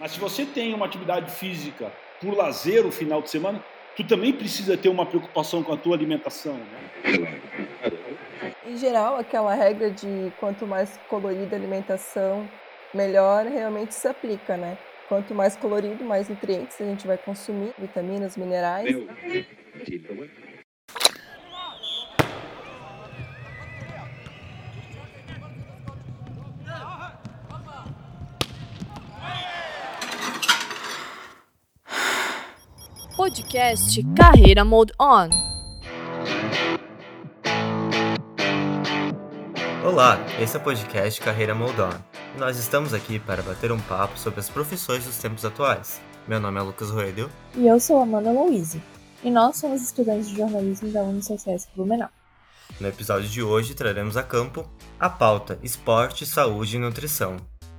Mas se você tem uma atividade física por lazer o final de semana, tu também precisa ter uma preocupação com a tua alimentação, né? Em geral, aquela regra de quanto mais colorida a alimentação, melhor realmente se aplica, né? Quanto mais colorido, mais nutrientes a gente vai consumir, vitaminas, minerais. Podcast Carreira Mode On. Olá, esse é o podcast Carreira Mode On. E nós estamos aqui para bater um papo sobre as profissões dos tempos atuais. Meu nome é Lucas Roedel. E eu sou Amanda Louise. E nós somos estudantes de jornalismo da Unicesp Blumenau. No episódio de hoje traremos a campo a pauta Esporte, Saúde e Nutrição.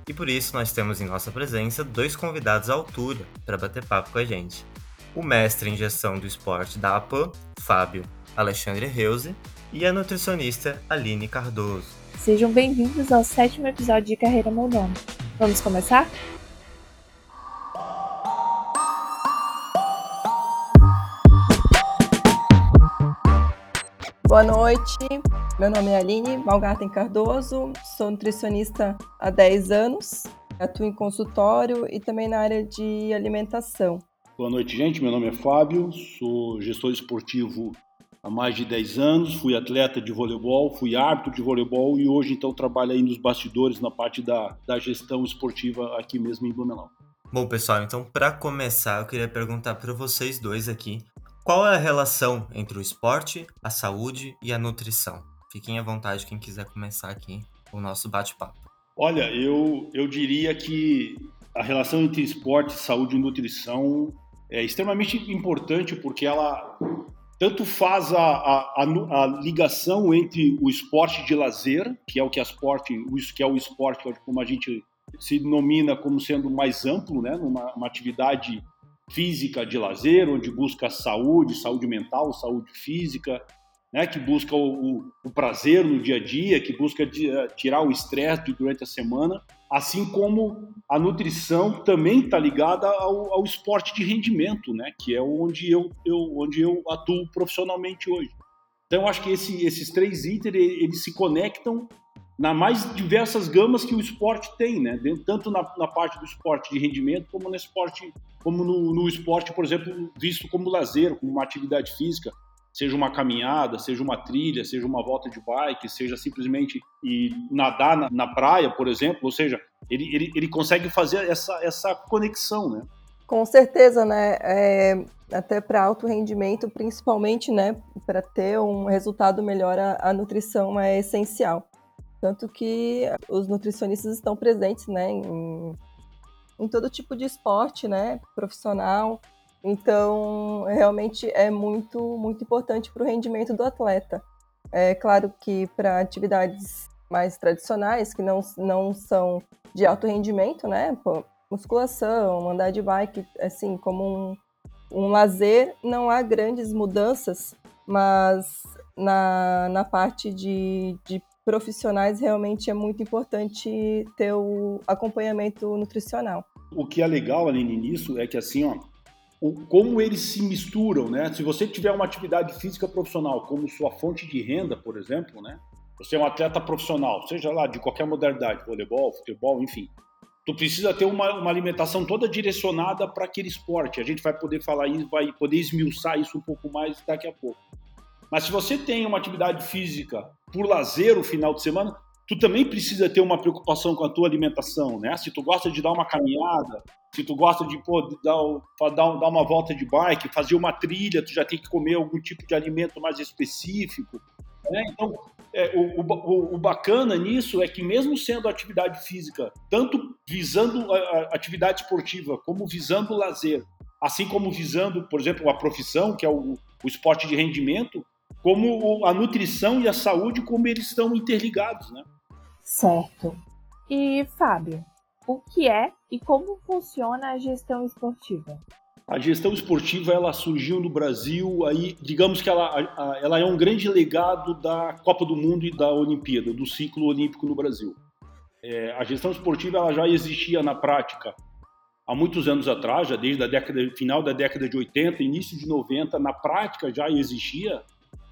E por isso nós temos em nossa presença dois convidados à altura para bater papo com a gente o mestre em gestão do esporte da APAN, Fábio Alexandre Reuse, e a nutricionista Aline Cardoso. Sejam bem-vindos ao sétimo episódio de Carreira Moldona. Vamos começar? Boa noite, meu nome é Aline Malgarten Cardoso, sou nutricionista há 10 anos, atuo em consultório e também na área de alimentação. Boa noite, gente. Meu nome é Fábio, sou gestor esportivo há mais de 10 anos, fui atleta de voleibol, fui árbitro de voleibol e hoje então trabalho aí nos bastidores na parte da, da gestão esportiva aqui mesmo em Blumenau. Bom, pessoal, então para começar, eu queria perguntar para vocês dois aqui, qual é a relação entre o esporte, a saúde e a nutrição? Fiquem à vontade quem quiser começar aqui o nosso bate-papo. Olha, eu, eu diria que a relação entre esporte, saúde e nutrição é extremamente importante porque ela tanto faz a, a, a, ligação entre o esporte de lazer, que é o que, a esporte, que é o esporte como a gente se denomina como sendo mais amplo, né, uma atividade física de lazer, onde busca saúde, saúde mental, saúde física, né, que busca o, o, o prazer no dia a dia, que busca de, uh, tirar o estresse durante a semana, assim como a nutrição também está ligada ao, ao, esporte de rendimento, né, que é onde eu, eu, onde eu atuo profissionalmente hoje. Então, eu acho que esse, esses três itens eles se conectam na mais diversas gamas que o esporte tem, né? Tanto na, na parte do esporte de rendimento como no esporte, como no, no esporte, por exemplo, visto como lazer, como uma atividade física seja uma caminhada, seja uma trilha, seja uma volta de bike, seja simplesmente ir nadar na, na praia, por exemplo, ou seja, ele, ele, ele consegue fazer essa, essa conexão, né? Com certeza, né? É, até para alto rendimento, principalmente, né? Para ter um resultado melhor, a, a, nutrição é essencial. Tanto que os nutricionistas estão presentes, né? Em, em todo tipo de esporte, né? Profissional, então, realmente é muito, muito importante para o rendimento do atleta. É claro que para atividades mais tradicionais, que não, não são de alto rendimento, né? Pô, musculação, andar de bike, assim, como um, um lazer, não há grandes mudanças, mas na, na parte de, de profissionais realmente é muito importante ter o acompanhamento nutricional. O que é legal, Aline, nisso é que assim, ó, como eles se misturam, né? Se você tiver uma atividade física profissional como sua fonte de renda, por exemplo, né? Você é um atleta profissional, seja lá de qualquer modalidade, voleibol, futebol, enfim. Tu precisa ter uma, uma alimentação toda direcionada para aquele esporte. A gente vai poder falar isso, vai poder esmiuçar isso um pouco mais daqui a pouco. Mas se você tem uma atividade física por lazer o final de semana, tu também precisa ter uma preocupação com a tua alimentação, né? Se tu gosta de dar uma caminhada, se tu gosta de pô, dar, dar, dar uma volta de bike, fazer uma trilha, tu já tem que comer algum tipo de alimento mais específico. Né? Então, é, o, o, o, bacana nisso é que mesmo sendo atividade física, tanto visando a, a atividade esportiva como visando o lazer, assim como visando, por exemplo, a profissão, que é o, o esporte de rendimento, como a nutrição e a saúde, como eles estão interligados, né? Certo. E, Fábio, o que é e como funciona a gestão esportiva? A gestão esportiva ela surgiu no Brasil, aí digamos que ela, ela é um grande legado da Copa do Mundo e da Olimpíada, do ciclo olímpico no Brasil. É, a gestão esportiva ela já existia na prática há muitos anos atrás, já desde a década final da década de 80, início de 90, na prática já existia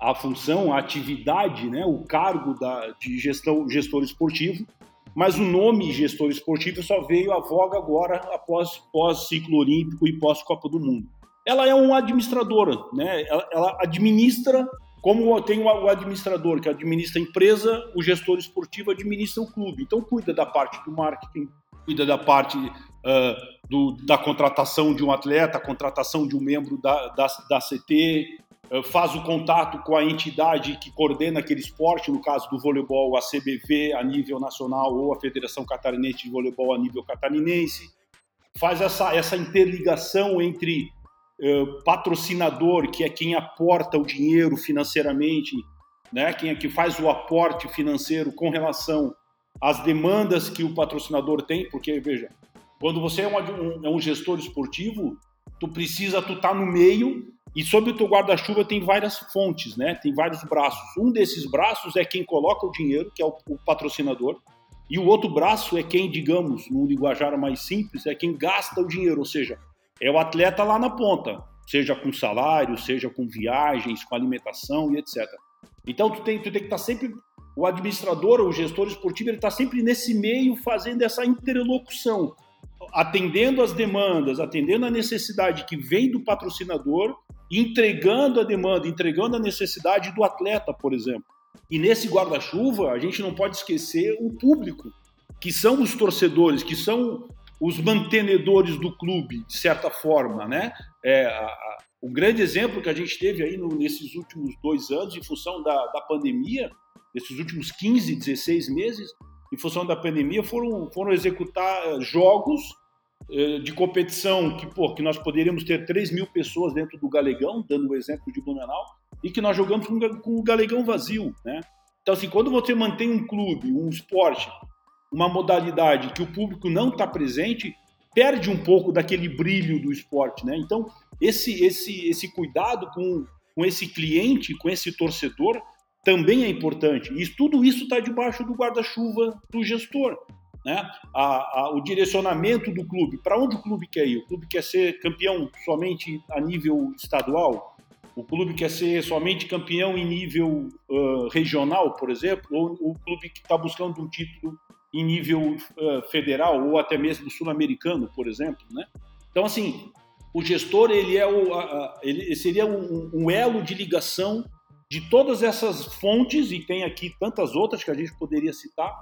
a função, a atividade, né, o cargo da, de gestão, gestor esportivo, mas o nome gestor esportivo só veio à voga agora após pós ciclo olímpico e pós Copa do Mundo. Ela é uma administradora, né? Ela, ela administra como tem o administrador que administra a empresa, o gestor esportivo administra o clube. Então cuida da parte do marketing, cuida da parte uh, do, da contratação de um atleta, contratação de um membro da, da, da CT, faz o contato com a entidade que coordena aquele esporte, no caso do voleibol, a CBV a nível nacional ou a Federação Catarinense de Voleibol a nível catarinense, faz essa, essa interligação entre uh, patrocinador, que é quem aporta o dinheiro financeiramente, né, quem é que faz o aporte financeiro com relação às demandas que o patrocinador tem, porque, veja, quando você é um, é um gestor esportivo, tu precisa, tu tá no meio e sob o teu guarda-chuva tem várias fontes, né? Tem vários braços. Um desses braços é quem coloca o dinheiro, que é o, o patrocinador, e o outro braço é quem, digamos, no linguajar mais simples, é quem gasta o dinheiro, ou seja, é o atleta lá na ponta, seja com salário, seja com viagens, com alimentação e etc. Então tu tem, tu tem que estar tá sempre o administrador, o gestor esportivo, ele está sempre nesse meio fazendo essa interlocução, atendendo as demandas, atendendo a necessidade que vem do patrocinador, entregando a demanda, entregando a necessidade do atleta, por exemplo. E nesse guarda-chuva, a gente não pode esquecer o público, que são os torcedores, que são os mantenedores do clube, de certa forma, né? É, a, a, o grande exemplo que a gente teve aí no, nesses últimos dois anos, em função da, da pandemia, nesses últimos 15, 16 meses, em função da pandemia, foram, foram executar eh, jogos eh, de competição que, pô, que nós poderíamos ter 3 mil pessoas dentro do Galegão, dando o exemplo de Blumenau, e que nós jogamos com, com o Galegão vazio, né? Então, assim, quando você mantém um clube, um esporte, uma modalidade que o público não está presente, perde um pouco daquele brilho do esporte, né? Então, esse, esse, esse cuidado com, com esse cliente, com esse torcedor, também é importante. E tudo isso está debaixo do guarda-chuva do gestor. Né? A, a, o direcionamento do clube, para onde o clube quer ir? O clube quer ser campeão somente a nível estadual? O clube quer ser somente campeão em nível uh, regional, por exemplo? Ou o clube que está buscando um título em nível uh, federal ou até mesmo sul-americano, por exemplo? Né? Então, assim, o gestor ele é o, a, ele seria um, um elo de ligação de todas essas fontes, e tem aqui tantas outras que a gente poderia citar,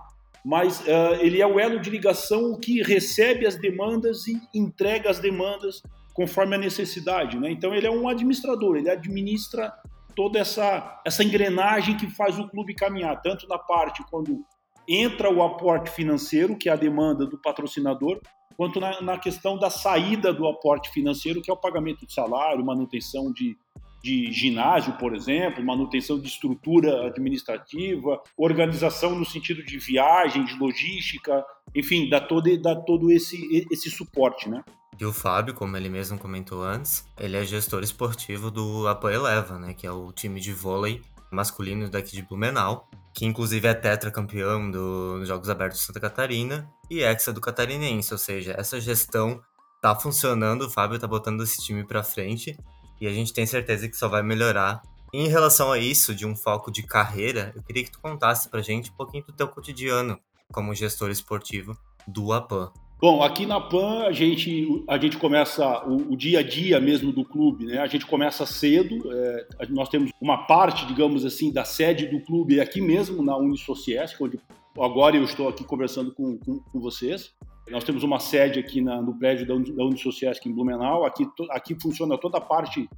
mas uh, ele é o elo de ligação que recebe as demandas e entrega as demandas conforme a necessidade. Né? Então, ele é um administrador, ele administra toda essa, essa engrenagem que faz o clube caminhar, tanto na parte quando entra o aporte financeiro, que é a demanda do patrocinador, quanto na, na questão da saída do aporte financeiro, que é o pagamento de salário, manutenção de, de ginásio, por exemplo, manutenção de estrutura administrativa, organização no sentido de viagem, de logística, enfim, dá todo, dá todo esse, esse suporte, né? E o Fábio, como ele mesmo comentou antes, ele é gestor esportivo do Apoio Eleva, né, que é o time de vôlei masculino daqui de Blumenau, que inclusive é tetracampeão dos Jogos Abertos de Santa Catarina e hexa do Catarinense, ou seja, essa gestão tá funcionando, o Fábio tá botando esse time para frente e a gente tem certeza que só vai melhorar. em relação a isso, de um foco de carreira, eu queria que tu contasse pra gente um pouquinho do teu cotidiano como gestor esportivo do APAN. Bom, aqui na PAN a gente, a gente começa o, o dia a dia mesmo do clube, né? A gente começa cedo, é, nós temos uma parte, digamos assim, da sede do clube aqui mesmo, na Unisociesc, onde agora eu estou aqui conversando com, com, com vocês. Nós temos uma sede aqui na, no prédio da, Unisociesc em Blumenau. Aqui, to, aqui funciona toda a parte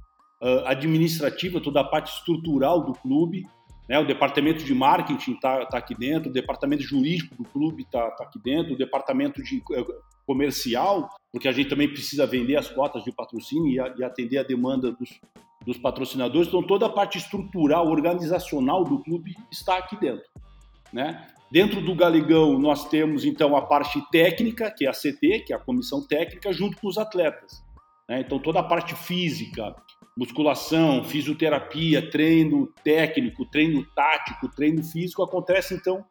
uh, administrativa, toda a parte estrutural do clube. Né? O departamento de marketing está tá aqui dentro, o departamento jurídico do clube está tá aqui dentro, o departamento de uh, comercial, porque a gente também precisa vender as cotas de patrocínio e, a, e atender a demanda dos, dos patrocinadores. Então, toda a parte estrutural, organizacional do clube está aqui dentro. Né? Dentro do Galegão, nós temos então a parte técnica, que é a CT, que é a comissão técnica, junto com os atletas. Né? Então, toda a parte física, musculação, fisioterapia, treino técnico, treino tático, treino físico acontece então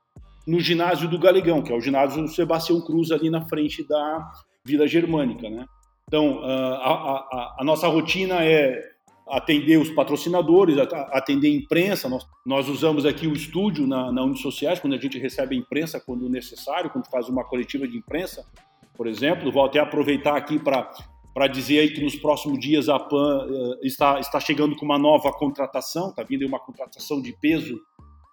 no ginásio do Galegão, que é o ginásio Sebastião Cruz ali na frente da Vila Germânica, né? Então, ah, a, a, a nossa rotina é atender os patrocinadores, atender a imprensa. Nós, nós usamos aqui o estúdio na, na Unisociais, quando a gente recebe a imprensa, quando necessário, quando faz uma coletiva de imprensa, por exemplo. Vou até aproveitar aqui para dizer aí que nos próximos dias a PAN uh, está, está chegando com uma nova contratação, está vindo uma contratação de peso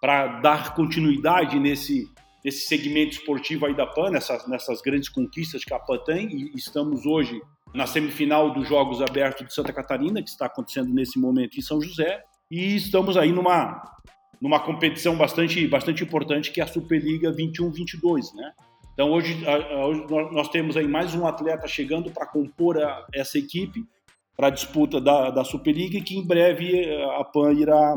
para dar continuidade nesse, nesse segmento esportivo aí da PAN, nessas, nessas grandes conquistas que a PAN tem, e estamos hoje na semifinal dos Jogos Abertos de Santa Catarina, que está acontecendo nesse momento em São José, e estamos aí numa, numa competição bastante, bastante importante que é a Superliga 21-22, né? Então hoje, hoje, nós temos aí mais um atleta chegando para compor a, essa equipe para a disputa da, da Superliga que em breve eh, a PAN irá,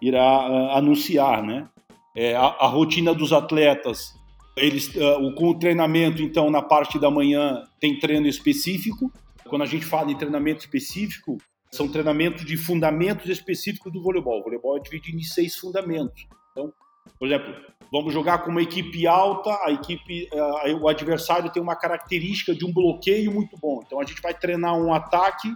irá uh, anunciar, né? É, a, a, rotina dos atletas eles, uh, com o treinamento, então, na parte da manhã tem treino específico. Quando a gente fala em treinamento específico, são treinamentos de fundamentos específicos do voleibol. O voleibol é dividido em seis fundamentos. Então, por exemplo, vamos jogar com uma equipe alta, a equipe, uh, o adversário tem uma característica de um bloqueio muito bom. Então, a gente vai treinar um ataque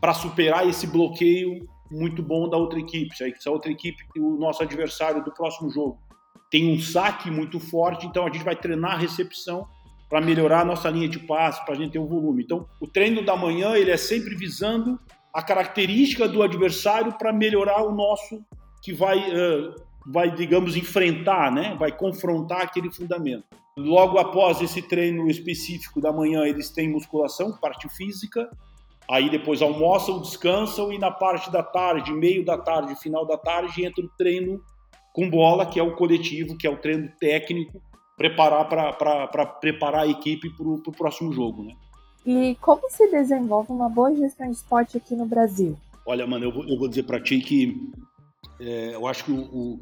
para superar esse bloqueio muito bom da outra equipe. Se a outra equipe, o nosso adversário do próximo jogo, tem um saque muito forte, então a gente vai treinar a recepção para melhorar a nossa linha de passe, para a gente ter um volume. Então, o treino da manhã ele é sempre visando a característica do adversário para melhorar o nosso que vai, uh, vai, digamos, enfrentar, né? vai confrontar aquele fundamento. Logo após esse treino específico da manhã, eles têm musculação, parte física, aí depois almoçam, descansam e na parte da tarde, meio da tarde, final da tarde, entra o treino com bola, que é o coletivo, que é o treino técnico, preparar para preparar a equipe para o próximo jogo, né? E como se desenvolve uma boa gestão de esporte aqui no Brasil? Olha, mano, eu vou, eu vou dizer para ti que é, eu acho que o, o,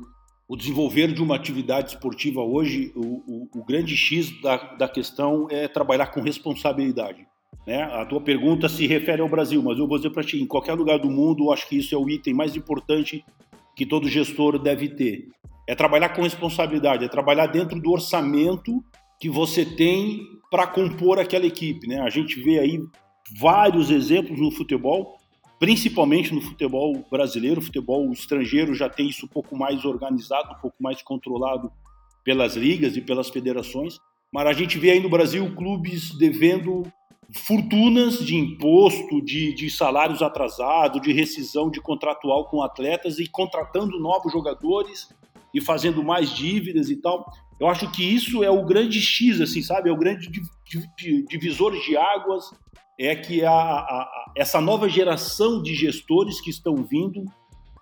o, desenvolver de uma atividade esportiva hoje, o, o grande X da, da questão é trabalhar com responsabilidade. Né? A tua pergunta se refere ao Brasil, mas eu vou dizer para ti, em qualquer lugar do mundo, eu acho que isso é o item mais importante que todo gestor deve ter. É trabalhar com responsabilidade, é trabalhar dentro do orçamento que você tem para compor aquela equipe. Né? A gente vê aí vários exemplos no futebol, principalmente no futebol brasileiro, futebol estrangeiro já tem isso um pouco mais organizado, um pouco mais controlado pelas ligas e pelas federações, mas a gente vê aí no Brasil clubes devendo fortunas de imposto, de, de salários atrasados, de rescisão de contratual com atletas e contratando novos jogadores e fazendo mais dívidas e tal. Eu acho que isso é o grande X, assim, sabe? É o grande divisor de águas, é que a, a, essa nova geração de gestores que estão vindo,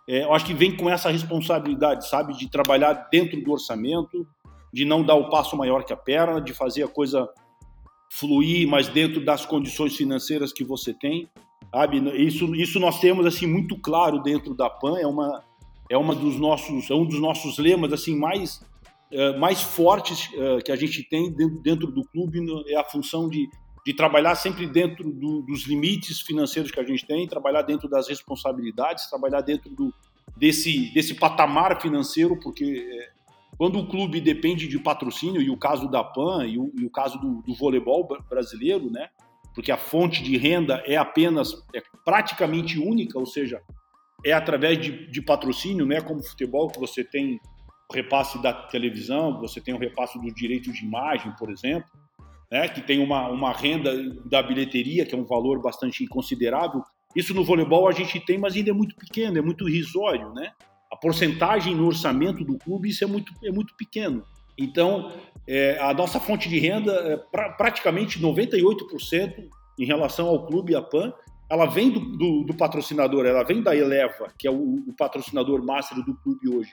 é, eu acho que vem com essa responsabilidade, sabe? De trabalhar dentro do orçamento, de não dar o passo maior que a perna, de fazer a coisa fluir, mas dentro das condições financeiras que você tem, sabe? Isso, isso nós temos assim muito claro dentro da PAN, é uma é uma dos nossos é um dos nossos lemas assim mais uh, mais fortes uh, que a gente tem dentro, dentro do clube é a função de, de trabalhar sempre dentro do, dos limites financeiros que a gente tem, trabalhar dentro das responsabilidades, trabalhar dentro do, desse, desse patamar financeiro, porque eh, quando o clube depende de patrocínio, e o caso da PAN e o, e o caso do, do, voleibol brasileiro, né? Porque a fonte de renda é apenas, é praticamente única, ou seja, é através de, de patrocínio, né? Como futebol, que você tem o repasse da televisão, você tem o repasse dos direitos de imagem, por exemplo, né? Que tem uma, uma renda da bilheteria, que é um valor bastante considerável. Isso no voleibol a gente tem, mas ainda é muito pequeno, é muito irrisório, né? A porcentagem no orçamento do clube isso é muito, é muito pequeno. Então, é, a nossa fonte de renda, é pra, praticamente 98% em relação ao clube, a PAN, ela vem do, do, do patrocinador, ela vem da Eleva, que é o, o patrocinador master do clube hoje.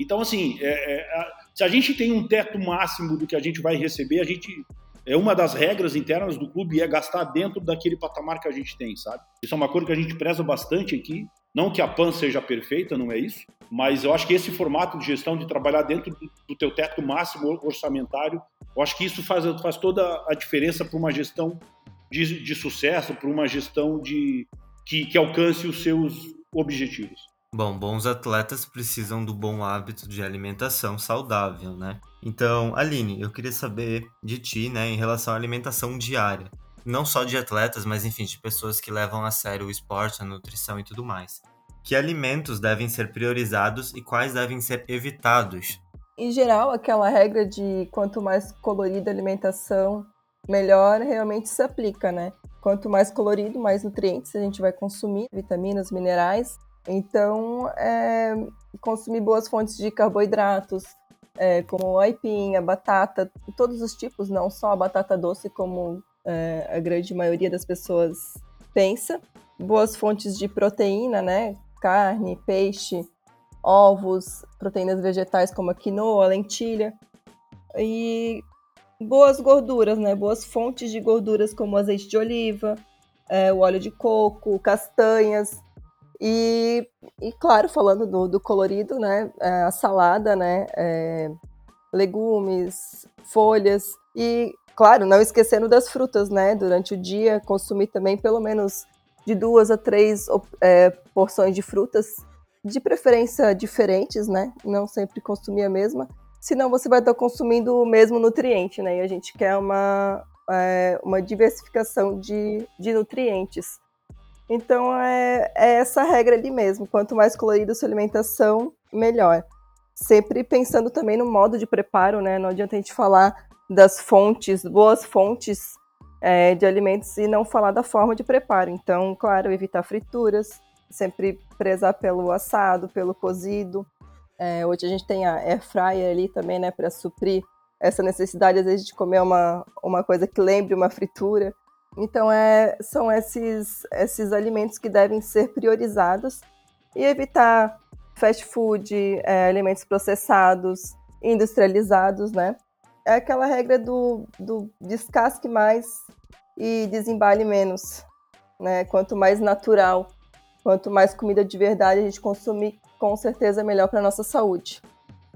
Então, assim, é, é, a, se a gente tem um teto máximo do que a gente vai receber, a gente é uma das regras internas do clube é gastar dentro daquele patamar que a gente tem, sabe? Isso é uma coisa que a gente preza bastante aqui. Não que a PAN seja perfeita, não é isso, mas eu acho que esse formato de gestão, de trabalhar dentro do, teu teto máximo orçamentário, eu acho que isso faz, faz toda a diferença para uma gestão de, de sucesso, para uma gestão de que, que alcance os seus objetivos. Bom, bons atletas precisam do bom hábito de alimentação saudável, né? Então, Aline, eu queria saber de ti, né, em relação à alimentação diária. Não só de atletas, mas enfim, de pessoas que levam a sério o esporte, a nutrição e tudo mais. Que alimentos devem ser priorizados e quais devem ser evitados? Em geral, aquela regra de quanto mais colorida a alimentação, melhor realmente se aplica, né? Quanto mais colorido, mais nutrientes a gente vai consumir, vitaminas, minerais, então, é, consumir boas fontes de carboidratos, é, como aipim, a batata, todos os tipos, não só a batata doce, como é, a grande maioria das pessoas pensa. Boas fontes de proteína, né? Carne, peixe, ovos, proteínas vegetais como a quinoa, lentilha. E boas gorduras, né? Boas fontes de gorduras como azeite de oliva, é, o óleo de coco, castanhas, e, e claro, falando do, do colorido, né? É, a salada, né? É, legumes, folhas e, claro, não esquecendo das frutas, né? Durante o dia, consumir também pelo menos de duas a três é, porções de frutas, de preferência diferentes, né? Não sempre consumir a mesma, senão você vai estar consumindo o mesmo nutriente, né? E a gente quer uma, é, uma diversificação de, de nutrientes. Então é, é essa regra ali mesmo. Quanto mais colorida a sua alimentação, melhor. Sempre pensando também no modo de preparo, né? Não adianta a gente falar das fontes, boas fontes é, de alimentos e não falar da forma de preparo. Então, claro, evitar frituras, sempre prezar pelo assado, pelo cozido. É, hoje a gente tem a air fryer ali também, né, para suprir essa necessidade às vezes de comer uma, uma coisa que lembre uma fritura. Então, é, são esses, esses alimentos que devem ser priorizados e evitar fast food, é, alimentos processados, industrializados, né? É aquela regra do, do descasque mais e desembale menos, né? Quanto mais natural, quanto mais comida de verdade a gente consumir, com certeza é melhor para nossa saúde.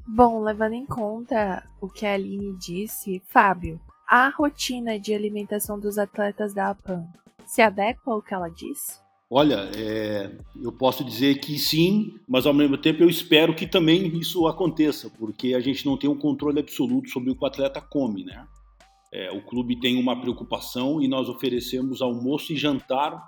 Bom, levando em conta o que a Aline disse, Fábio, a rotina de alimentação dos atletas da APAM se adequa ao que ela diz? Olha, é, eu posso dizer que sim, mas ao mesmo tempo eu espero que também isso aconteça, porque a gente não tem um controle absoluto sobre o que o atleta come, né? É, o clube tem uma preocupação e nós oferecemos almoço e jantar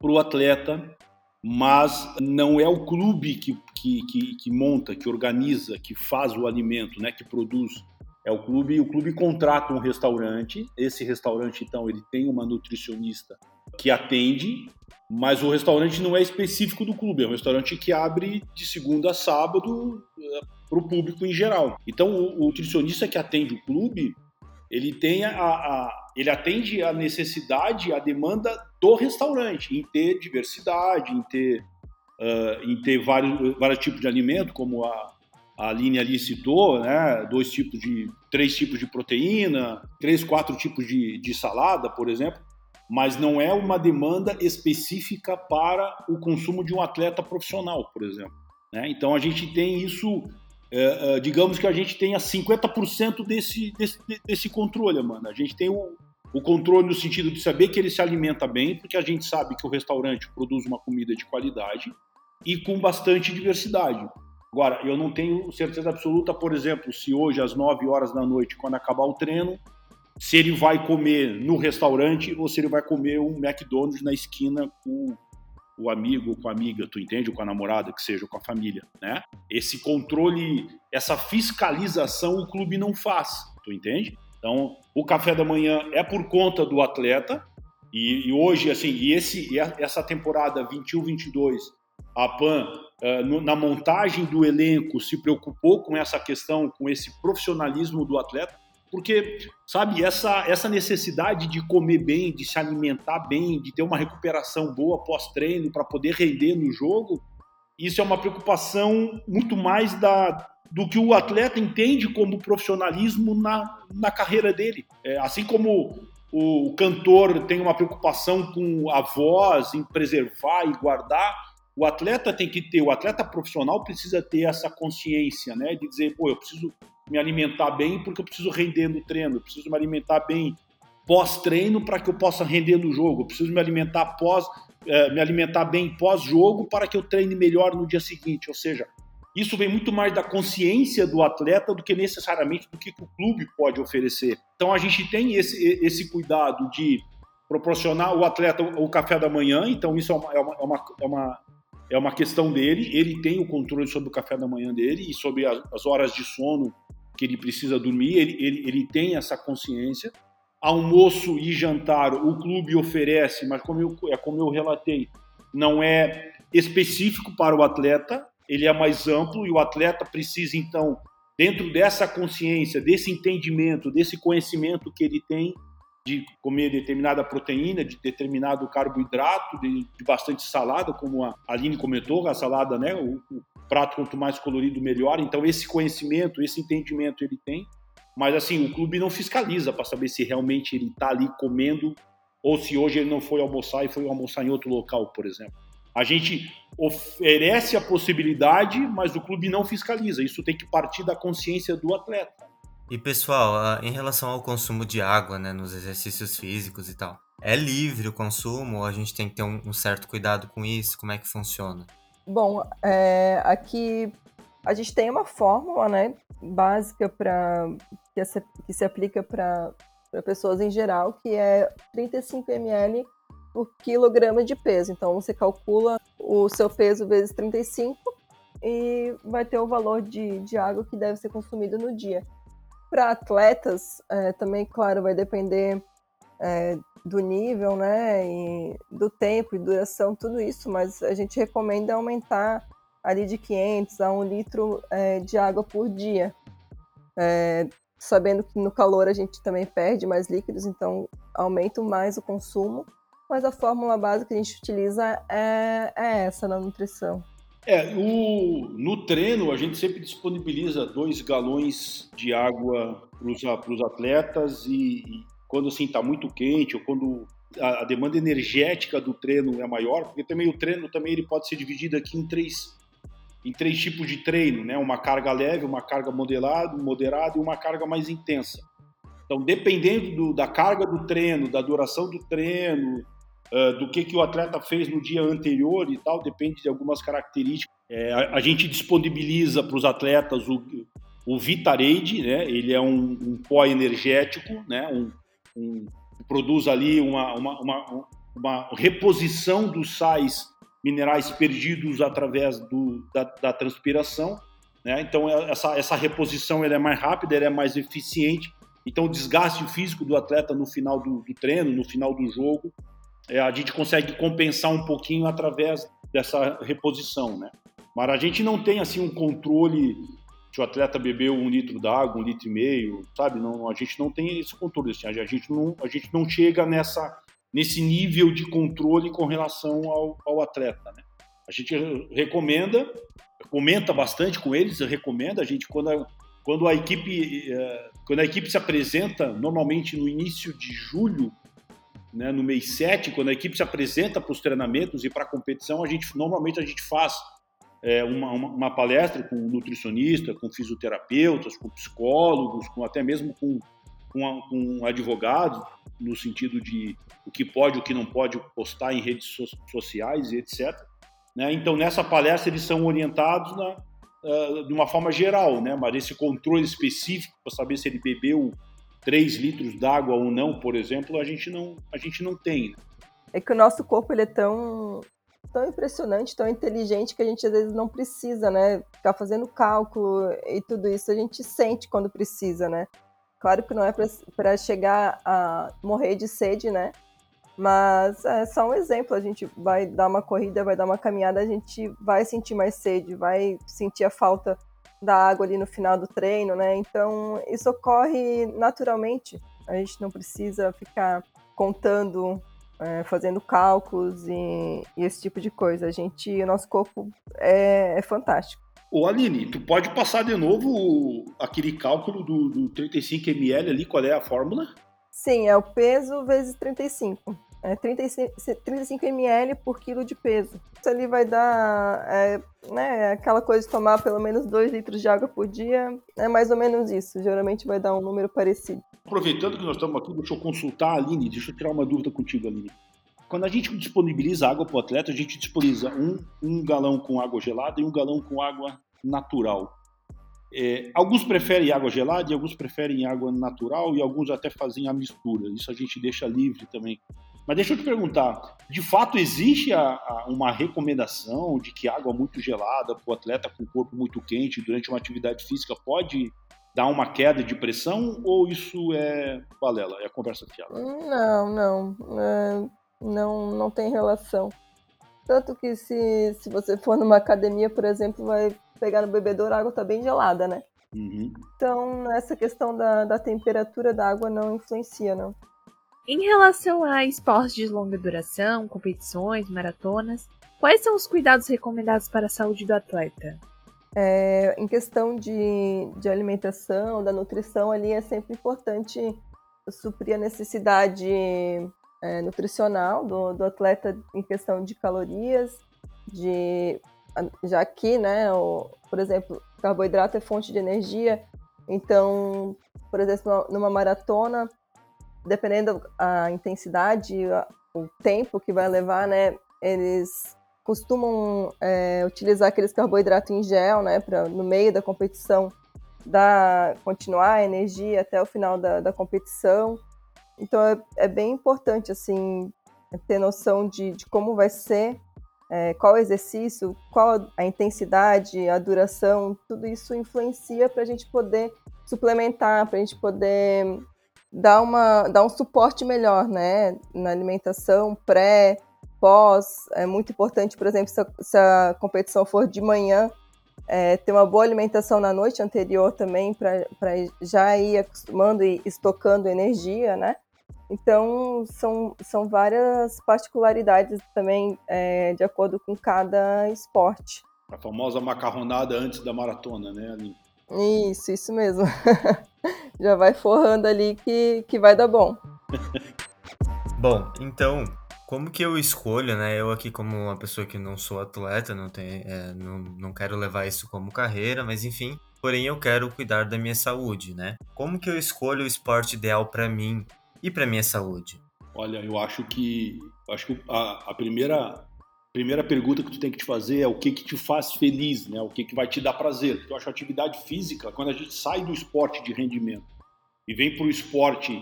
para o atleta, mas não é o clube que, que, que, que monta, que organiza, que faz o alimento, né? Que produz é o clube, o clube contrata um restaurante. Esse restaurante então ele tem uma nutricionista que atende, mas o restaurante não é específico do clube, é um restaurante que abre de segunda a sábado eh, para o público em geral. Então o, o, nutricionista que atende o clube, ele tem a, a ele atende a necessidade, a demanda do restaurante em ter diversidade, em ter uh, em ter vários, vários tipos de alimento, como a a Aline ali citou, né? Dois tipos de, três tipos de proteína, três, quatro tipos de, de salada, por exemplo, mas não é uma demanda específica para o consumo de um atleta profissional, por exemplo. Né? Então a gente tem isso, é, é, digamos que a gente tenha 50% desse, desse, desse controle, mano. A gente tem o, o controle no sentido de saber que ele se alimenta bem, porque a gente sabe que o restaurante produz uma comida de qualidade e com bastante diversidade. Agora, eu não tenho certeza absoluta, por exemplo, se hoje às 9 horas da noite, quando acabar o treino, se ele vai comer no restaurante ou se ele vai comer um McDonald's na esquina com o amigo, com a amiga, tu entende? Ou com a namorada, que seja, com a família, né? Esse controle, essa fiscalização o clube não faz, tu entende? Então, o café da manhã é por conta do atleta e, e hoje, assim, e esse, e essa temporada 21-22, a PAN no, na montagem do elenco se preocupou com essa questão, com esse profissionalismo do atleta, porque, sabe, essa, essa necessidade de comer bem, de se alimentar bem, de ter uma recuperação boa pós-treino para poder render no jogo, isso é uma preocupação muito mais da, do que o atleta entende como profissionalismo na, na carreira dele. É, assim como o cantor tem uma preocupação com a voz, em preservar e guardar, o atleta tem que ter, o atleta profissional precisa ter essa consciência, né, de dizer, pô, eu preciso me alimentar bem porque eu preciso render no treino, eu preciso me alimentar bem pós-treino para que eu possa render no jogo, eu preciso me alimentar pós é, me alimentar bem pós-jogo para que eu treine melhor no dia seguinte. Ou seja, isso vem muito mais da consciência do atleta do que necessariamente do que, o clube pode oferecer. Então a gente tem esse, esse cuidado de proporcionar ao atleta o café da manhã, então isso é uma, é uma, é uma, é uma, é uma questão dele, ele tem o controle sobre o café da manhã dele e sobre as, as horas de sono que ele precisa dormir, ele, ele, ele tem essa consciência. Almoço e jantar o clube oferece, mas como eu, é como eu relatei, não é específico para o atleta, ele é mais amplo e o atleta precisa então, dentro dessa consciência, desse entendimento, desse conhecimento que ele tem, de comer determinada proteína, de determinado carboidrato, de, de bastante salada, como a Aline comentou, a salada, né, o, o, prato quanto mais colorido melhor. Então esse conhecimento, esse entendimento ele tem, mas assim o clube não fiscaliza para saber se realmente ele está ali comendo ou se hoje ele não foi almoçar e foi almoçar em outro local, por exemplo. A gente oferece a possibilidade, mas o clube não fiscaliza. Isso tem que partir da consciência do atleta. E pessoal, ah, em relação ao consumo de água, né, nos exercícios físicos e tal, é livre o consumo ou a gente tem que ter um, um certo cuidado com isso? Como é que funciona? Bom, é, aqui a gente tem uma fórmula, né, básica para que, que, se aplica para pessoas em geral, que é 35 ml por quilograma de peso. Então você calcula o seu peso vezes 35 e vai ter o valor de, de água que deve ser consumido no dia. Para atletas, é, também, claro, vai depender é, do nível, né, e do tempo e duração, tudo isso, mas a gente recomenda aumentar ali de 500 a 1 litro é, de água por dia. É, sabendo que no calor a gente também perde mais líquidos, então aumenta mais o consumo, mas a fórmula básica que a gente utiliza é, é essa na nutrição. É, o, no treino a gente sempre disponibiliza dois galões de água para os atletas e, e, quando assim está muito quente ou quando a, a, demanda energética do treino é maior, porque também o treino também ele pode ser dividido aqui em três em três tipos de treino, né? Uma carga leve, uma carga moderada, moderada e uma carga mais intensa. Então, dependendo do, da carga do treino, da duração do treino, uh, do que, que o atleta fez no dia anterior e tal, depende de algumas características. É, a, a, gente disponibiliza para os atletas o, o Vitarade, né? ele é um, um pó energético, né? Um, um, produz ali uma, uma, uma, uma, reposição dos sais minerais perdidos através do, da, da transpiração. Né? Então, é, essa, essa reposição ela é mais rápida, ela é mais eficiente. Então, o desgaste físico do atleta no final do, do treino, no final do jogo, é, a gente consegue compensar um pouquinho através dessa reposição, né? Mas a gente não tem assim um controle se o atleta bebeu um litro d'água, um litro e meio, sabe? Não, a gente não tem esse controle, assim, a gente não, a gente não chega nessa nesse nível de controle com relação ao, ao atleta, né? A gente recomenda, comenta bastante com eles, recomenda a gente quando a, quando a equipe eh, quando a equipe se apresenta normalmente no início de julho né, no mês 7, quando a equipe se apresenta para os treinamentos e para a competição, a gente normalmente a gente faz é, uma, uma, uma, palestra com nutricionista, com fisioterapeutas, com psicólogos, com até mesmo com, com, com advogados, no sentido de o que pode, o que não pode postar em redes so sociais e etc. Né? Então, nessa palestra, eles são orientados na, uh, de uma forma geral, né? mas esse controle específico para saber se ele bebeu 3 litros d'água ou não, por exemplo, a gente não, a gente não tem. Né? É que o nosso corpo ele é tão, tão impressionante, tão inteligente que a gente às vezes não precisa, né? Ficar fazendo cálculo e tudo isso a gente sente quando precisa, né? Claro que não é para chegar a morrer de sede, né? Mas é só um exemplo. A gente vai dar uma corrida, vai dar uma caminhada, a gente vai sentir mais sede, vai sentir a falta da água ali no final do treino, né? Então isso ocorre naturalmente. A gente não precisa ficar contando, é, fazendo cálculos e, e, esse tipo de coisa. A gente, o nosso corpo é, é fantástico. Ô Aline, tu pode passar de novo aquele cálculo do, do 35 ml ali, qual é a fórmula? Sim, é o peso vezes 35 é 35, 35 ml por quilo de peso. Isso ali vai dar é, né, aquela coisa de tomar pelo menos 2 litros de água por dia, é mais ou menos isso. Geralmente vai dar um número parecido. Aproveitando que nós estamos aqui, deixa eu consultar a Aline, deixa eu tirar uma dúvida contigo, Aline. quando a gente disponibiliza água para o atleta, a gente disponibiliza um, um galão com água gelada e um galão com água natural. É, alguns preferem água gelada e alguns preferem água natural e alguns até fazem a mistura. Isso a gente deixa livre também. Mas deixa eu te perguntar, de fato existe a, a, uma recomendação de que água muito gelada para o atleta com o corpo muito quente durante uma atividade física pode dar uma queda de pressão ou isso é balela, é conversa fiada? Não, não, é, não, não tem relação. Tanto que se, se você for numa academia, por exemplo, vai pegar no bebedouro, a água está bem gelada, né? Uhum. Então, essa questão da, da temperatura da água não influencia, não. Em relação a esportes de longa duração, competições, maratonas, quais são os cuidados recomendados para a saúde do atleta? É, em questão de, de alimentação, da nutrição, ali é sempre importante suprir a necessidade é, nutricional do, do atleta em questão de calorias, de já que, né, o, por exemplo, carboidrato é fonte de energia, então, por exemplo, numa maratona, dependendo da intensidade, o tempo que vai levar, né, eles costumam é, utilizar aqueles carboidratos em gel, né, para no meio da competição dar continuar a energia até o final da, da competição. Então é, é, bem importante assim ter noção de, de como vai ser, é, qual exercício, qual a intensidade, a duração, tudo isso influencia para a gente poder suplementar, para a gente poder dar, uma, dar um suporte melhor né, na alimentação pré, pós. É muito importante, por exemplo, se a, se a competição for de manhã, é, ter uma boa alimentação na noite anterior também, para já ir acostumando e estocando energia, né? Então, são, são várias particularidades também é, de acordo com cada esporte. A famosa macarronada antes da maratona, né, Aline? Isso, isso mesmo. Já vai forrando ali que, que vai dar bom. bom, então, como que eu escolho, né? Eu aqui como uma pessoa que não sou atleta, não, tem, é, não, não quero levar isso como carreira, mas enfim, porém eu quero cuidar da minha saúde, né? Como que eu escolho o esporte ideal para mim e para minha saúde? Olha, eu acho que acho que a, a, primeira primeira pergunta que tu tem que te fazer é o que que te faz feliz, né? O que que vai te dar prazer? Porque eu acho a atividade física, quando a gente sai do esporte de rendimento e vem para o esporte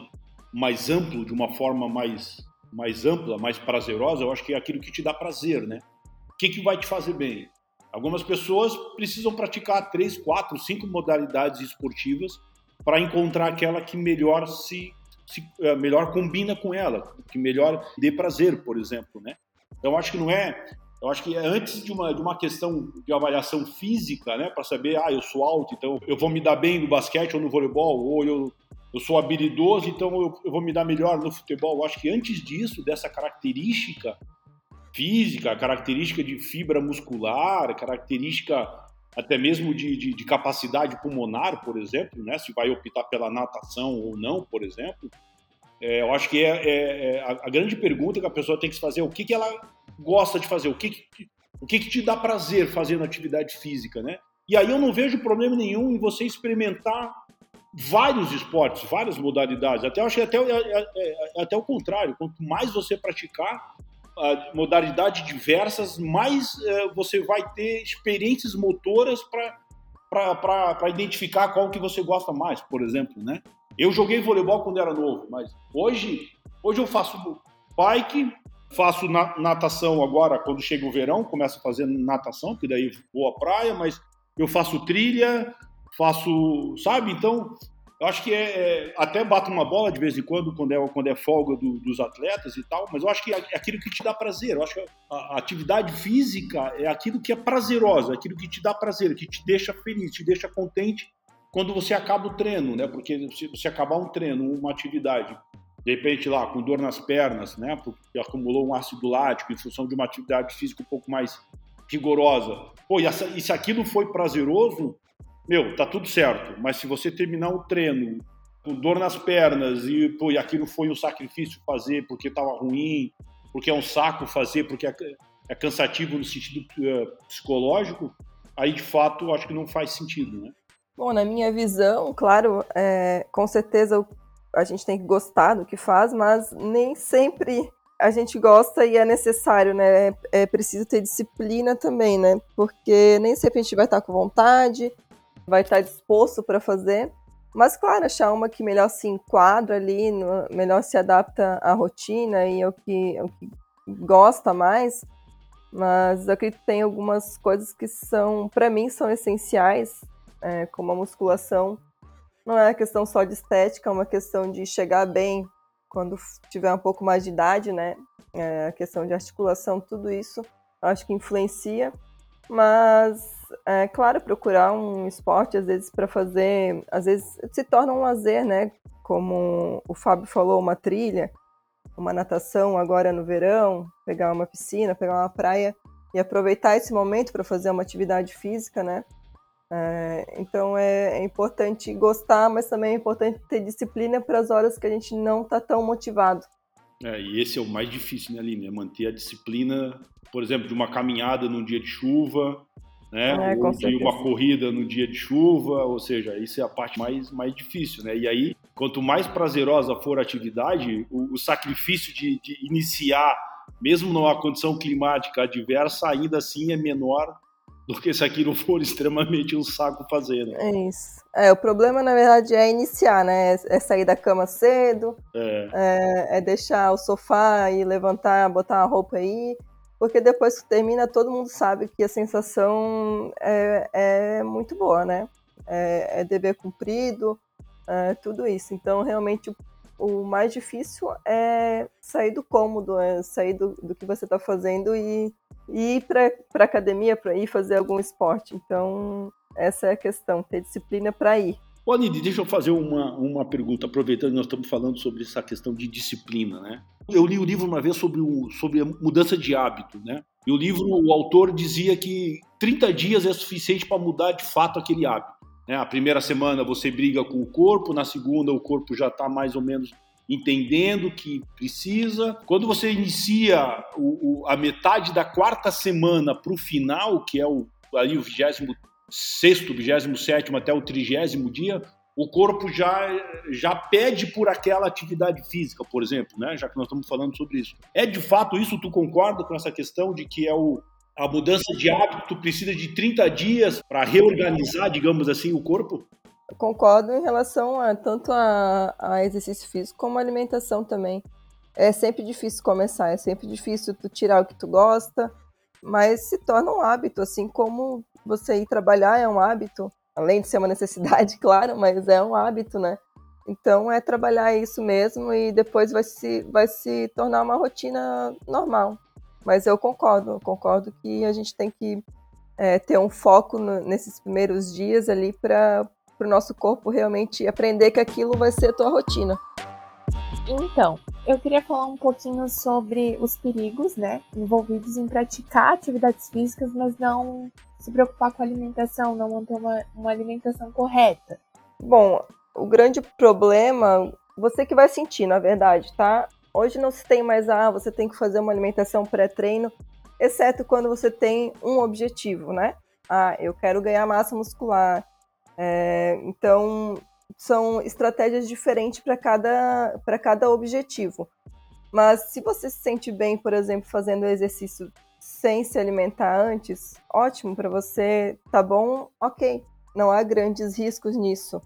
mais amplo, de uma forma mais mais ampla, mais prazerosa, eu acho que é aquilo que te dá prazer, né? O que que vai te fazer bem? Algumas pessoas precisam praticar três, quatro, cinco modalidades esportivas para encontrar aquela que melhor se se, uh, melhor combina com ela, que melhor dê prazer, por exemplo, né? Então acho que não é, eu acho que é antes de uma, de uma questão de avaliação física, né, para saber, ah, eu sou alto, então eu vou me dar bem no basquete ou no voleibol, ou eu, eu sou habilidoso, então eu, eu vou me dar melhor no futebol. Eu acho que antes disso, dessa característica física, característica de fibra muscular, característica até mesmo de, de, de, capacidade pulmonar, por exemplo, né? se vai optar pela natação ou não, por exemplo. É, eu acho que é, é, é a, grande pergunta que a pessoa tem que se fazer é o que, que ela gosta de fazer, o que, que o que, que te dá prazer fazendo atividade física, né? E aí eu não vejo problema nenhum em você experimentar vários esportes, várias modalidades. Até eu que até, é, é, até o contrário, quanto mais você praticar, modalidades diversas, mais você vai ter experiências motoras para identificar qual que você gosta mais, por exemplo, né? Eu joguei voleibol quando era novo, mas hoje, hoje eu faço bike, faço natação agora quando chega o verão, começo a fazer natação, que daí vou à praia, mas eu faço trilha, faço, sabe? Então, eu acho que é, é, até bato uma bola de vez em quando, quando é, quando é folga do, dos atletas e tal, mas eu acho que é aquilo que te dá prazer. Eu acho que a, a, atividade física é aquilo que é prazerosa, aquilo que te dá prazer, que te deixa feliz, te deixa contente quando você acaba o treino, né? Porque se você acabar um treino, uma atividade, de repente lá com dor nas pernas, né? Porque acumulou um ácido lático em função de uma atividade física um pouco mais rigorosa. Pô, e, essa, e se aquilo foi prazeroso, meu, tá tudo certo. Mas se você terminar o treino com dor nas pernas e, pô, e aquilo foi um sacrifício fazer porque estava ruim, porque é um saco fazer, porque é, é cansativo no sentido uh, psicológico, aí de fato acho que não faz sentido, né? Bom, na minha visão, claro, é, com certeza a gente tem que gostar do que faz, mas nem sempre a gente gosta e é necessário, né? É, é preciso ter disciplina também, né? Porque nem sempre a gente vai estar com vontade, vai estar disposto para fazer. Mas, claro, achar uma que melhor se enquadra ali, melhor se adapta à rotina e ao que, ao que gosta mais. Mas eu acredito que tem algumas coisas que são, para mim, são essenciais, é, como a musculação. Não é uma questão só de estética, é uma questão de chegar bem quando tiver um pouco mais de idade, né? É, a questão de articulação, tudo isso, acho que influencia. Mas, é claro, procurar um esporte, às vezes, para fazer, às vezes se torna um lazer, né? Como o Fábio falou, uma trilha, uma natação agora no verão, pegar uma piscina, pegar uma praia e aproveitar esse momento para fazer uma atividade física, né? É, então é, é, importante gostar, mas também é importante ter disciplina para as horas que a gente não está tão motivado. É, e esse é o mais difícil, né, Aline? É manter a disciplina, por exemplo, de uma caminhada num dia de chuva, né? É, ou de uma corrida no dia de chuva, ou seja, isso é a parte mais, mais difícil, né? E aí, quanto mais prazerosa for a atividade, o, o sacrifício de, de iniciar, mesmo numa condição climática adversa, ainda assim é menor do que se aquilo for extremamente um saco fazer, né? É isso. É, o problema, na verdade, é iniciar, né? É sair da cama cedo, é, é, é deixar o sofá e levantar, botar a roupa aí porque depois que termina, todo mundo sabe que a sensação é, é muito boa, né? É, é dever cumprido, é tudo isso. Então, realmente, o, o, mais difícil é sair do cômodo, é sair do, do que você está fazendo e, e ir para a academia, para ir fazer algum esporte. Então, essa é a questão, ter disciplina para ir. Ô, Anide, deixa eu fazer uma, uma pergunta, aproveitando que nós estamos falando sobre essa questão de disciplina, né? Eu li o um livro uma vez sobre, o, sobre a mudança de hábito, né? E o livro, o autor dizia que 30 dias é suficiente para mudar de fato aquele hábito. Né? A primeira semana você briga com o corpo, na segunda o corpo já está mais ou menos entendendo que precisa. Quando você inicia o, o, a metade da quarta semana para o final, que é o, ali o vigésimo sexto, vigésimo sétimo até o trigésimo dia, o corpo já, já pede por aquela atividade física, por exemplo, né? já que nós estamos falando sobre isso. É de fato isso? Tu concorda com essa questão de que é o, a mudança de hábito, precisa de 30 dias para reorganizar, digamos assim, o corpo? concordo em relação a tanto a, a exercício físico como a alimentação também. É sempre difícil começar, é sempre difícil tu tirar o que tu gosta, mas se torna um hábito, assim como você ir trabalhar é um hábito, além de ser uma necessidade, claro, mas é um hábito, né? Então é trabalhar isso mesmo e depois vai se, vai se tornar uma rotina normal. Mas eu concordo, concordo que a gente tem que é, ter um foco no, nesses primeiros dias ali para o nosso corpo realmente aprender que aquilo vai ser a tua rotina. Então, eu queria falar um pouquinho sobre os perigos, né, envolvidos em praticar atividades físicas, mas não se preocupar com a alimentação, não manter uma, uma alimentação correta? Bom, o grande problema, você que vai sentir, na verdade, tá? Hoje não se tem mais, ah, você tem que fazer uma alimentação pré-treino, exceto quando você tem um objetivo, né? Ah, eu quero ganhar massa muscular. É, então, são estratégias diferentes para cada, cada objetivo. Mas se você se sente bem, por exemplo, fazendo exercício sem se alimentar antes, ótimo para você, tá bom? Ok, não há grandes riscos nisso.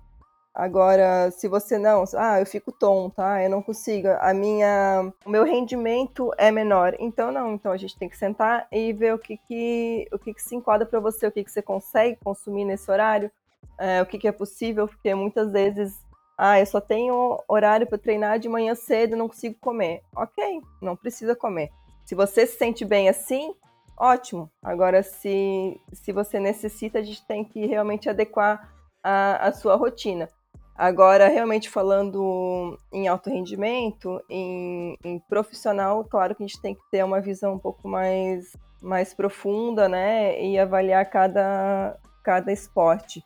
Agora, se você não, ah, eu fico tonta, ah, eu não consigo, a minha, o meu rendimento é menor. Então não, então a gente tem que sentar e ver o que que, o que, que se enquadra para você, o que que você consegue consumir nesse horário, é, o que que é possível, porque muitas vezes, ah, eu só tenho horário para treinar de manhã cedo, não consigo comer. Ok, não precisa comer. Se você se sente bem assim, ótimo. Agora, se, se você necessita, a gente tem que realmente adequar a, a sua rotina. Agora, realmente falando em alto rendimento, em, em, profissional, claro que a gente tem que ter uma visão um pouco mais, mais profunda, né? E avaliar cada, cada esporte.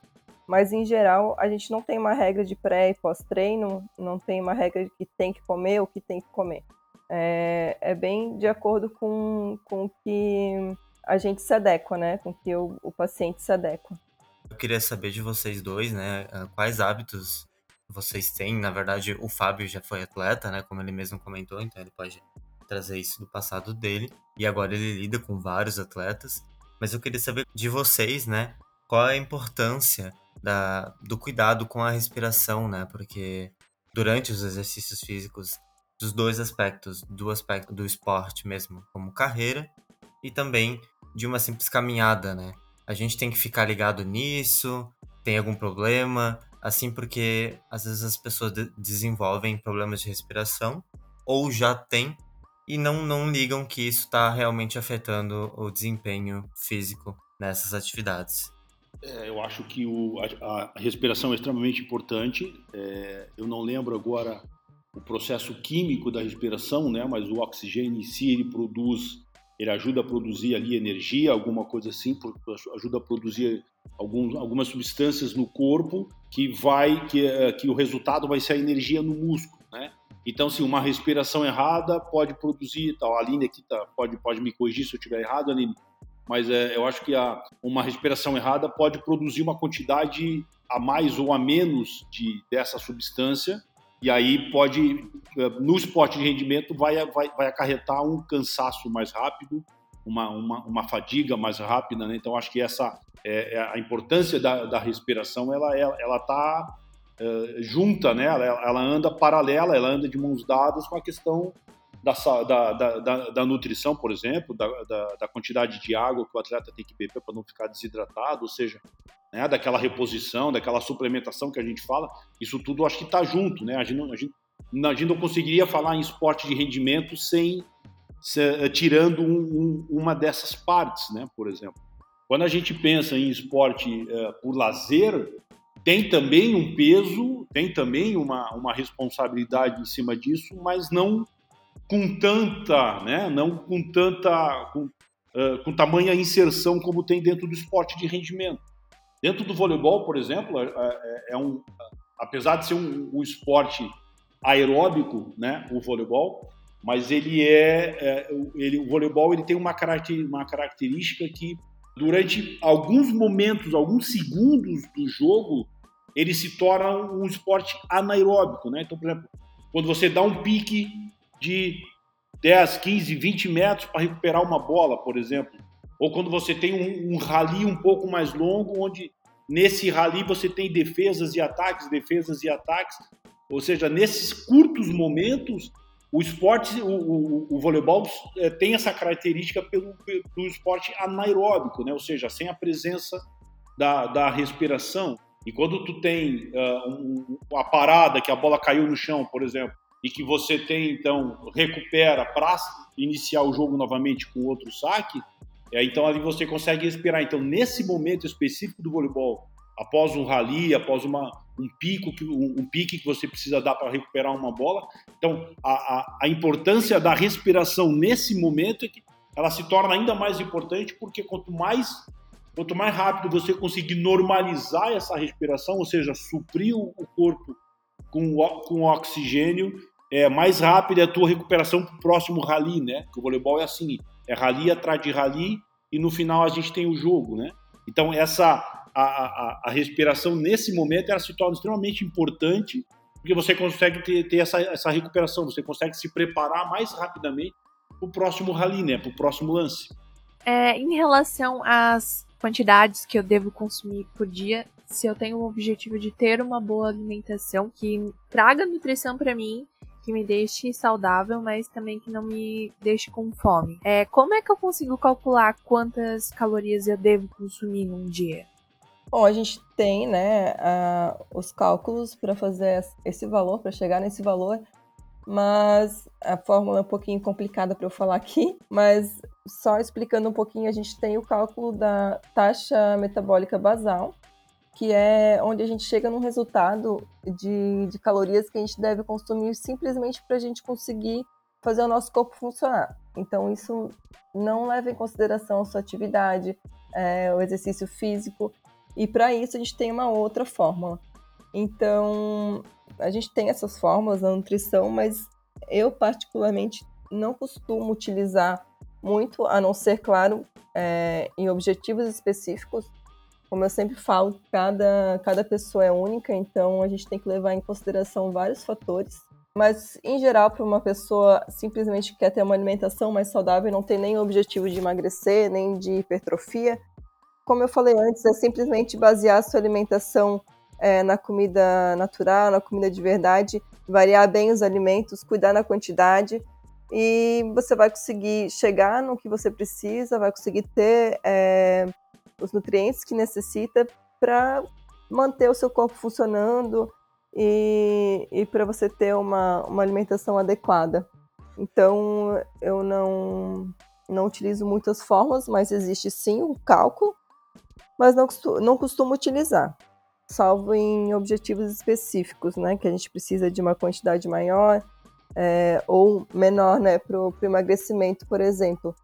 Mas, em geral, a gente não tem uma regra de pré e pós-treino, não tem uma regra de que tem que comer ou que tem que comer é, é bem de acordo com, com que a gente se adequa, né? Com que o, o paciente se adequa. Eu queria saber de vocês dois, né? Ah, quais hábitos vocês têm? Na verdade, o Fábio já foi atleta, né? Como ele mesmo comentou, então ele pode trazer isso do passado dele e agora ele lida com vários atletas. Mas eu queria saber de vocês, né? Qual a importância da, do cuidado com a respiração, né? Porque durante os exercícios físicos, dos dois aspectos, do aspecto do esporte mesmo, como carreira, e também de uma simples caminhada, né? A gente tem que ficar ligado nisso, tem algum problema, assim porque às vezes as pessoas de desenvolvem problemas de respiração ou já têm e não, não ligam que isso está realmente afetando o desempenho físico nessas atividades. É, eu acho que o, a, a, respiração é extremamente importante. É, eu não lembro agora o processo químico da respiração, né? Mas o oxigênio em si ele produz, ele ajuda a produzir ali energia, alguma coisa assim, ajuda a produzir alguns, algumas substâncias no corpo que vai que, é, que o resultado vai ser a energia no músculo, né? Então, se uma respiração errada pode produzir tal. A Aline aqui tá, pode, pode me corrigir se eu estiver errado, Aline. Mas é, eu acho que a, uma respiração errada pode produzir uma quantidade a mais ou a menos de, dessa substância. E aí pode, é, no esporte de rendimento, vai, vai, vai acarretar um cansaço mais rápido, uma, uma, uma fadiga mais rápida. Né? Então, acho que essa é, é a importância da, da respiração ela está ela, ela eh, junta, né? Ela, ela, anda paralela, ela anda de mãos dadas com a questão da, da, da, da nutrição, por exemplo, da, da, quantidade de água que o atleta tem que beber para não ficar desidratado, ou seja, né, daquela reposição, daquela suplementação que a gente fala, isso tudo acho que está junto, né? A gente, a, gente, a gente não conseguiria falar em esporte de rendimento sem se, eh, tirando um, um, uma dessas partes, né? Por exemplo, quando a gente pensa em esporte uh, por lazer, tem também um peso, tem também uma, uma responsabilidade em cima disso, mas não com tanta, né, não com tanta, com, uh, com tamanha inserção como tem dentro do esporte de rendimento. Dentro do voleibol, por exemplo, é, é, é um, apesar de ser um, um, esporte aeróbico, né, o voleibol, mas ele é, é ele, o voleibol ele tem uma, caracter, uma característica que durante alguns momentos, alguns segundos do jogo, ele se torna um esporte anaeróbico, né? Então, por exemplo, quando você dá um pique de 10, 15, 20 metros para recuperar uma bola, por exemplo, ou quando você tem um, um rally um pouco mais longo, onde nesse rally você tem defesas e ataques, defesas e ataques, ou seja, nesses curtos momentos o esporte, o, o, o voleibol é, tem essa característica pelo, pelo esporte anaeróbico, né? ou seja, sem a presença da, da respiração. E quando tu tem uh, um, parada que a bola caiu no chão, por exemplo, e que você tem então recupera para iniciar o jogo novamente com outro saque, é, então ali você consegue respirar. Então nesse momento específico do voleibol, após um rally, após uma, um pico, que, um, um pique que você precisa dar para recuperar uma bola. Então, a, a, a, importância da respiração nesse momento é que ela se torna ainda mais importante, porque quanto mais, quanto mais rápido você conseguir normalizar essa respiração, ou seja, suprir o, corpo com, com oxigênio, é, mais rápida é a tua recuperação para o próximo rally, né? Porque o voleibol é assim, é rally atrás de rally e no final a gente tem o jogo, né? Então, essa a, a, a respiração nesse momento ela se torna extremamente importante, porque você consegue ter, ter essa, essa recuperação, você consegue se preparar mais rapidamente para o próximo rally, né, para o próximo lance. É, em relação às quantidades que eu devo consumir por dia, se eu tenho o objetivo de ter uma boa alimentação que traga nutrição para mim, que me deixe saudável, mas também que não me deixe com fome. É, como é que eu consigo calcular quantas calorias eu devo consumir num dia? Bom, a gente tem né, uh, os cálculos para fazer esse valor, para chegar nesse valor, mas a fórmula é um pouquinho complicada para eu falar aqui, mas só explicando um pouquinho, a gente tem o cálculo da taxa metabólica basal, que é onde a gente chega num resultado de, de calorias que a gente deve consumir simplesmente para a gente conseguir fazer o nosso corpo funcionar. Então, isso não leva em consideração a sua atividade, é, o exercício físico, e para isso a gente tem uma outra fórmula. Então, a gente tem essas fórmulas na nutrição, mas eu particularmente não costumo utilizar muito, a não ser, claro, é, em objetivos específicos. Como eu sempre falo, cada, cada pessoa é única, então a gente tem que levar em consideração vários fatores. Mas, em geral, para uma pessoa simplesmente que quer ter uma alimentação mais saudável e não tem nem o objetivo de emagrecer, nem de hipertrofia, como eu falei antes, é simplesmente basear a sua alimentação é, na comida natural, na comida de verdade, variar bem os alimentos, cuidar na quantidade e você vai conseguir chegar no que você precisa, vai conseguir ter é, os nutrientes que necessita para manter o seu corpo funcionando e, e para você ter uma, uma alimentação adequada. Então, eu não, não utilizo muitas formas, mas existe sim o cálculo, mas não costumo, não costumo utilizar, salvo em objetivos específicos, né? Que a gente precisa de uma quantidade maior é, ou menor, né? Para o emagrecimento, por exemplo.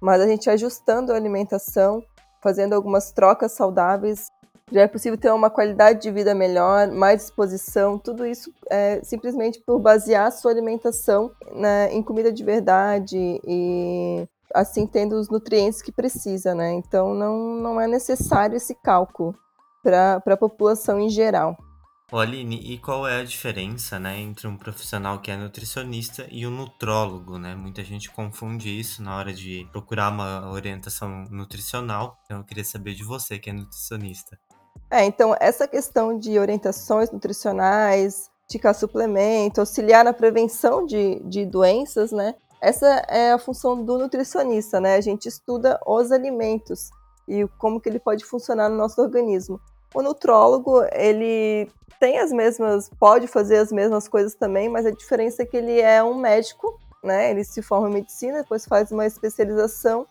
Mas a gente ajustando a alimentação, fazendo algumas trocas saudáveis, já é possível ter uma qualidade de vida melhor, mais disposição, tudo isso é simplesmente por basear a sua alimentação né, em comida de verdade e assim tendo os nutrientes que precisa, né? Então não, não é necessário esse cálculo para a população em geral. Ô Aline, e qual é a diferença, né, entre um profissional que é nutricionista e um nutrólogo, né? Muita gente confunde isso na hora de procurar uma orientação nutricional. Então eu queria saber de você que é nutricionista. É, então essa questão de orientações nutricionais, indicar suplemento, auxiliar na prevenção de, de doenças, né? Essa é a função do nutricionista, né? A gente estuda os alimentos e como que ele pode funcionar no nosso organismo. O nutrólogo, ele tem as mesmas, pode fazer as mesmas coisas também, mas a diferença é que ele é um médico, né? Ele se forma em medicina, depois faz uma especialização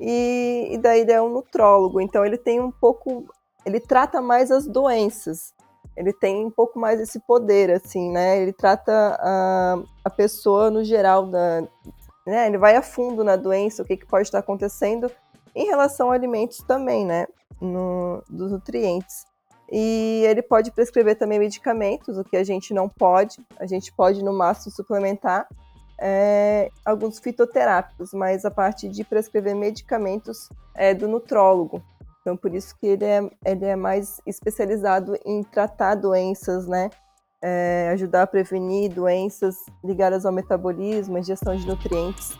e, e daí ele é um nutrólogo. Então ele tem um pouco, ele trata mais as doenças. Ele tem um pouco mais esse poder, assim, né? Ele trata a, a pessoa no geral da, né? Ele vai a fundo na doença, o que, que pode estar acontecendo em relação a alimentos também, né? No, dos nutrientes. E ele pode prescrever também medicamentos, o que a gente não pode. A gente pode, no máximo, suplementar é, alguns fitoterápicos, mas a parte de prescrever medicamentos é do nutrólogo. Então, por isso que ele é, ele é mais especializado em tratar doenças, né? É, ajudar a prevenir doenças ligadas ao metabolismo, ingestão de nutrientes.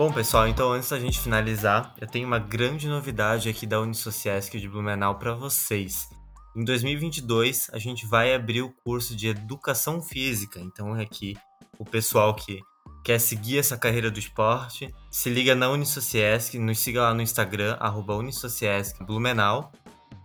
Bom, pessoal, então antes da gente finalizar, eu tenho uma grande novidade aqui da Unisociesc de Blumenau para vocês. Em 2022, a gente vai abrir o curso de Educação Física. Então, aqui, o pessoal que quer seguir essa carreira do esporte, se liga na Unisociesc, nos siga lá no Instagram, arroba Unisociesc Blumenau.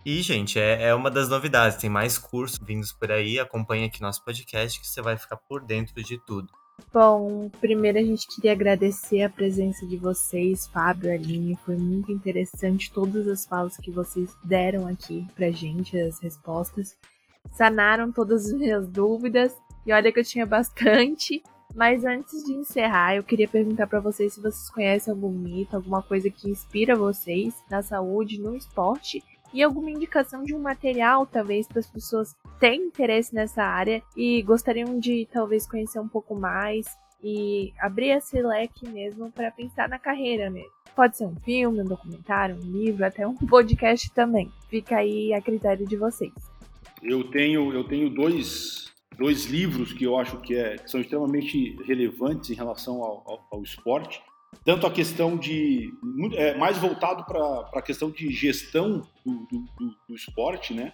E, gente, é, é uma das novidades, tem mais cursos vindos por aí, acompanha aqui nosso podcast que você vai ficar por dentro de tudo. Bom, primeiro a gente queria agradecer a presença de vocês, Fábio e Aline. Foi muito interessante todas as falas que vocês deram aqui pra gente, as respostas. Sanaram todas as minhas dúvidas. E olha que eu tinha bastante. Mas antes de encerrar, eu queria perguntar para vocês se vocês conhecem algum mito, alguma coisa que inspira vocês na saúde, no esporte e alguma indicação de um material, talvez, para as pessoas têm interesse nessa área e gostariam de talvez conhecer um pouco mais e abrir esse leque mesmo para pensar na carreira mesmo. Pode ser um filme, um documentário, um livro, até um podcast também. Fica aí a critério de vocês. Eu tenho, eu tenho dois, dois livros que eu acho que, é, que são extremamente relevantes em relação ao, ao, ao esporte tanto a questão de é, mais voltado para a questão de gestão do, do, do, do, esporte, né?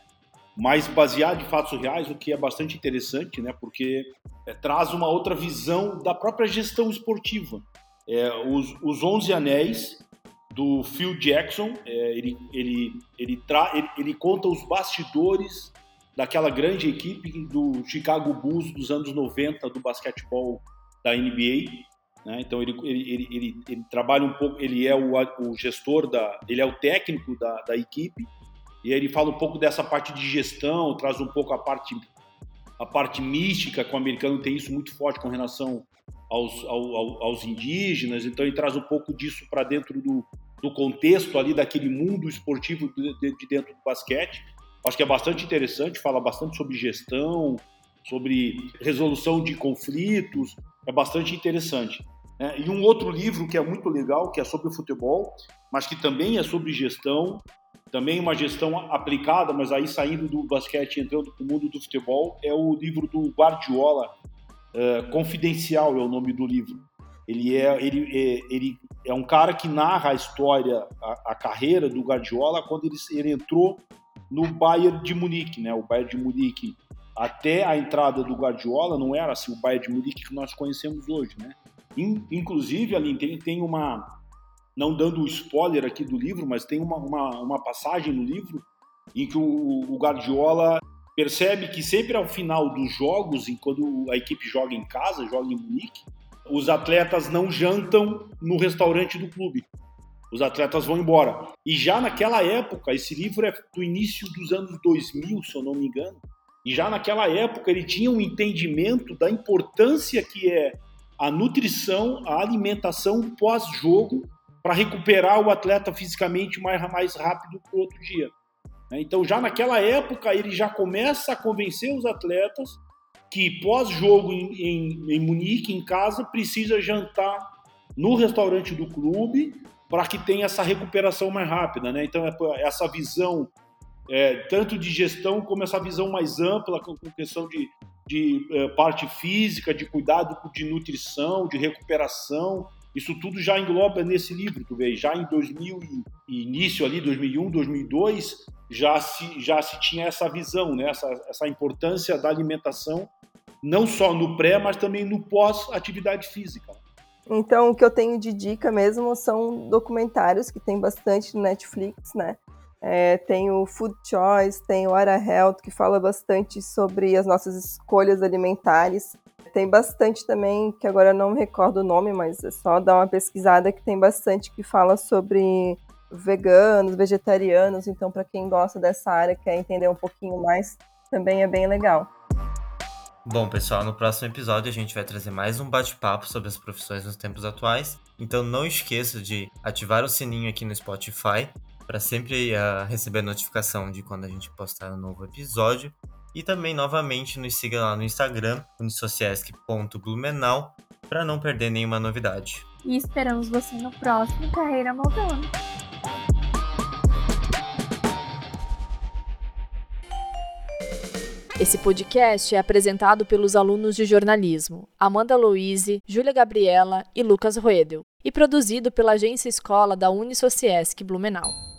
Mais baseado em fatos reais, o que é bastante interessante, né? Porque é, traz uma outra visão da própria gestão esportiva. É, os, os 11 Anéis do Phil Jackson, é, ele, ele, ele, ele, ele conta os bastidores daquela grande equipe do Chicago Bulls dos anos 90 do basquetebol da NBA né? Então ele, ele, ele, ele, trabalha um pouco, ele é o, o gestor da, ele é o técnico da, da equipe e aí ele fala um pouco dessa parte de gestão, traz um pouco a parte a parte mística que o americano tem isso muito forte com relação aos, ao, aos indígenas, então ele traz um pouco disso para dentro do, do contexto ali daquele mundo esportivo de, de, dentro do basquete. Acho que é bastante interessante, fala bastante sobre gestão, sobre resolução de conflitos, é bastante interessante. É, e um outro livro que é muito legal, que é sobre futebol, mas que também é sobre gestão, também uma gestão aplicada, mas aí saindo do basquete entrando para o mundo do futebol, é o livro do Guardiola, uh, Confidencial é o nome do livro. Ele é, ele, é, ele é um cara que narra a história, a, a carreira do Guardiola quando ele, ele entrou no Bayern de Munique, né? O Bayern de Munique até a entrada do Guardiola não era assim o Bayern de Munique que nós conhecemos hoje, né? Inclusive, ali tem, tem uma, não dando o spoiler aqui do livro, mas tem uma, uma, uma passagem no livro em que o, o, Guardiola percebe que sempre ao final dos jogos, quando a equipe joga em casa, joga em Munique, os atletas não jantam no restaurante do clube. Os atletas vão embora. E já naquela época, esse livro é do início dos anos 2000, se eu não me engano, e já naquela época ele tinha um entendimento da importância que é a nutrição, a alimentação pós-jogo para recuperar o atleta fisicamente mais, mais rápido que o outro dia. Né? Então, já naquela época, ele já começa a convencer os atletas que pós-jogo em, em, em Munique, em casa, precisa jantar no restaurante do clube para que tenha essa recuperação mais rápida. Né? Então, é essa visão é, tanto de gestão como essa visão mais ampla com, com questão de, de é, parte física, de cuidado de nutrição, de recuperação. Isso tudo já engloba nesse livro, tu vê, já em 2000 e início ali 2001, 2002, já se já se tinha essa visão, né? Essa, essa importância da alimentação não só no pré, mas também no pós atividade física. Então, o que eu tenho de dica mesmo são documentários que tem bastante no Netflix, né? É, tem o Food Choice, tem o Ara Health, que fala bastante sobre as nossas escolhas alimentares. Tem bastante também, que agora não me recordo o nome, mas é só dar uma pesquisada que tem bastante que fala sobre veganos, vegetarianos. Então, para quem gosta dessa área, quer entender um pouquinho mais, também é bem legal. Bom, pessoal, no próximo episódio a gente vai trazer mais um bate-papo sobre as profissões nos tempos atuais. Então não esqueça de ativar o sininho aqui no Spotify para sempre uh, receber notificação de quando a gente postar um novo episódio. E também, novamente, nos siga lá no Instagram, unisociesc.blumenau, para não perder nenhuma novidade. E esperamos você no próximo Carreira Moldando. Esse podcast é apresentado pelos alunos de jornalismo Amanda Louise, Júlia Gabriela e Lucas Roedel, e produzido pela agência escola da Unisociesc Blumenau.